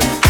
word.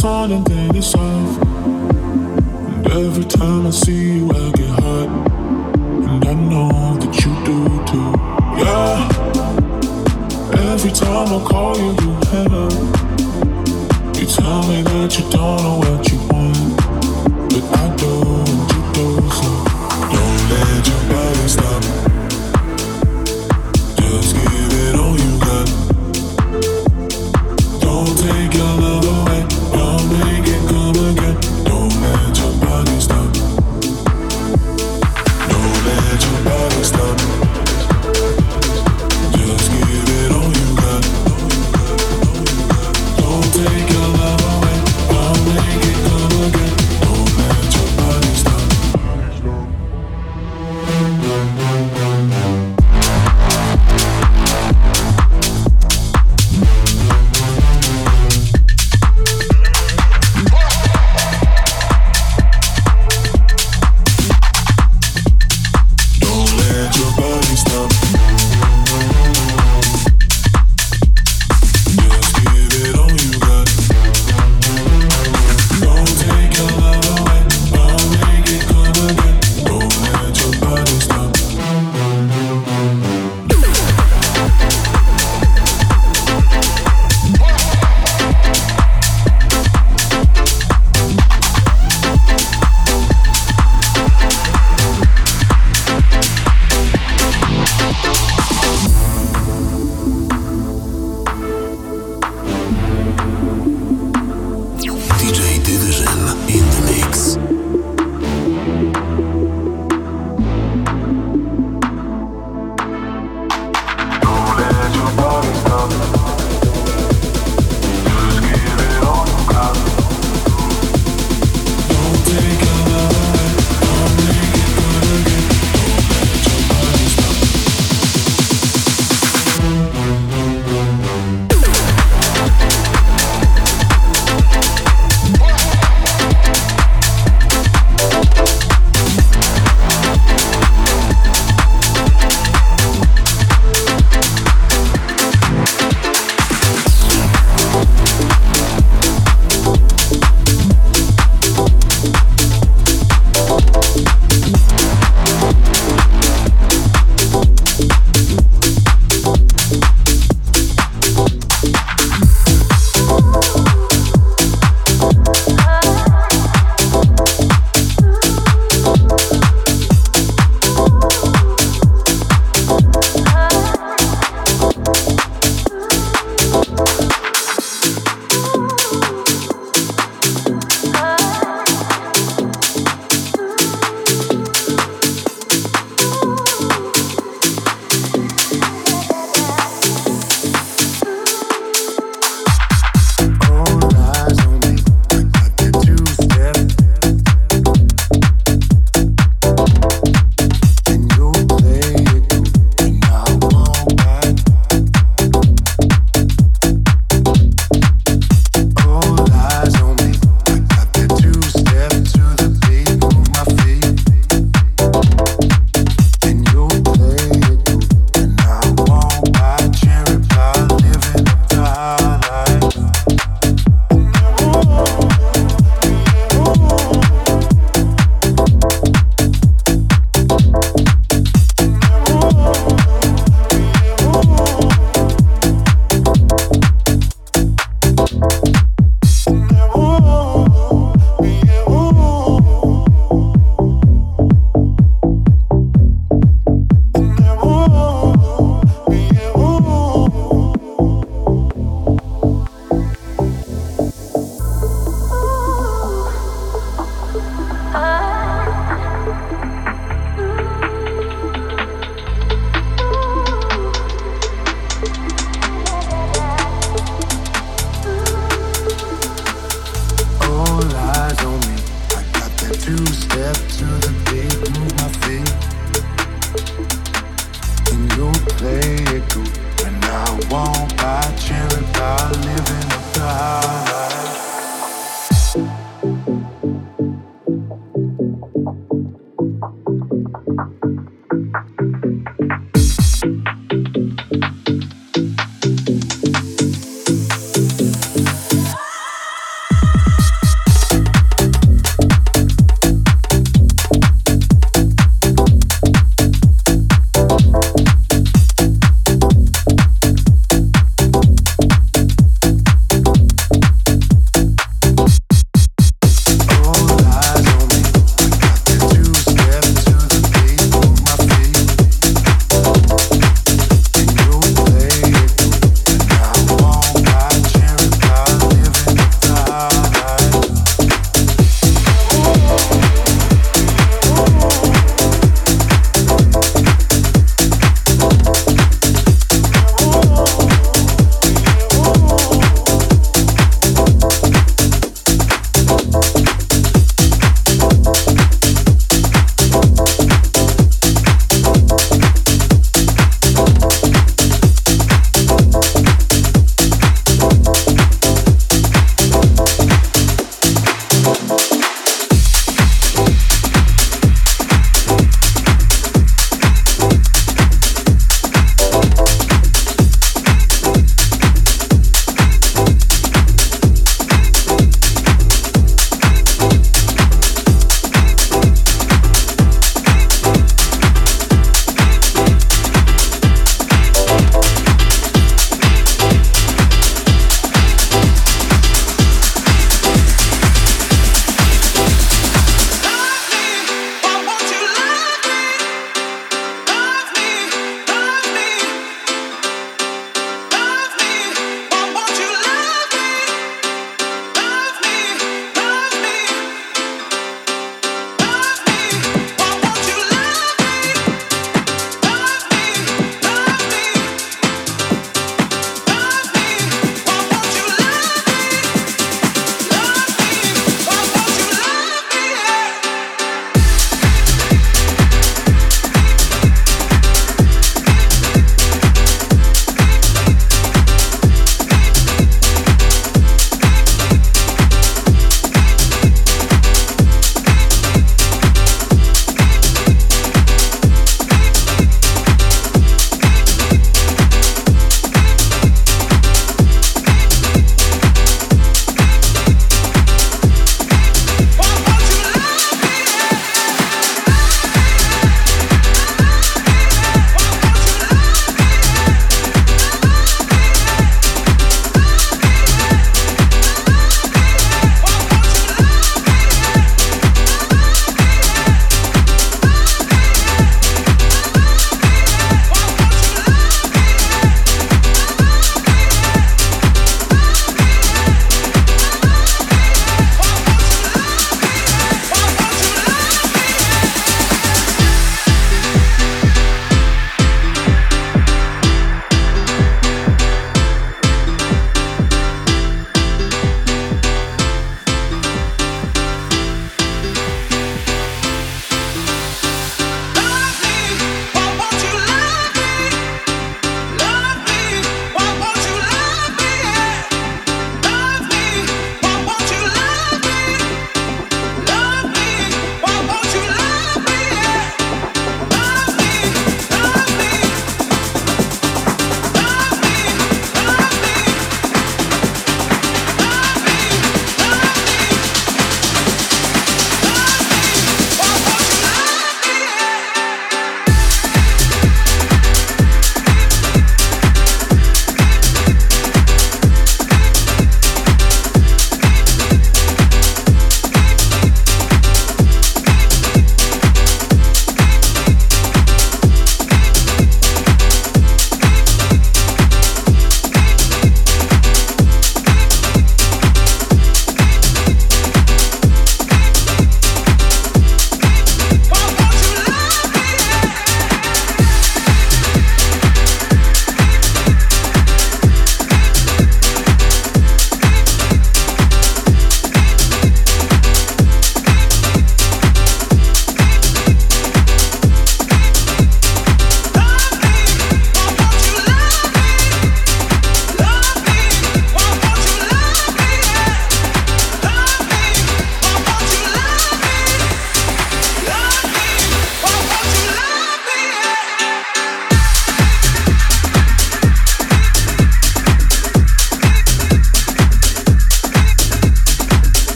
Don't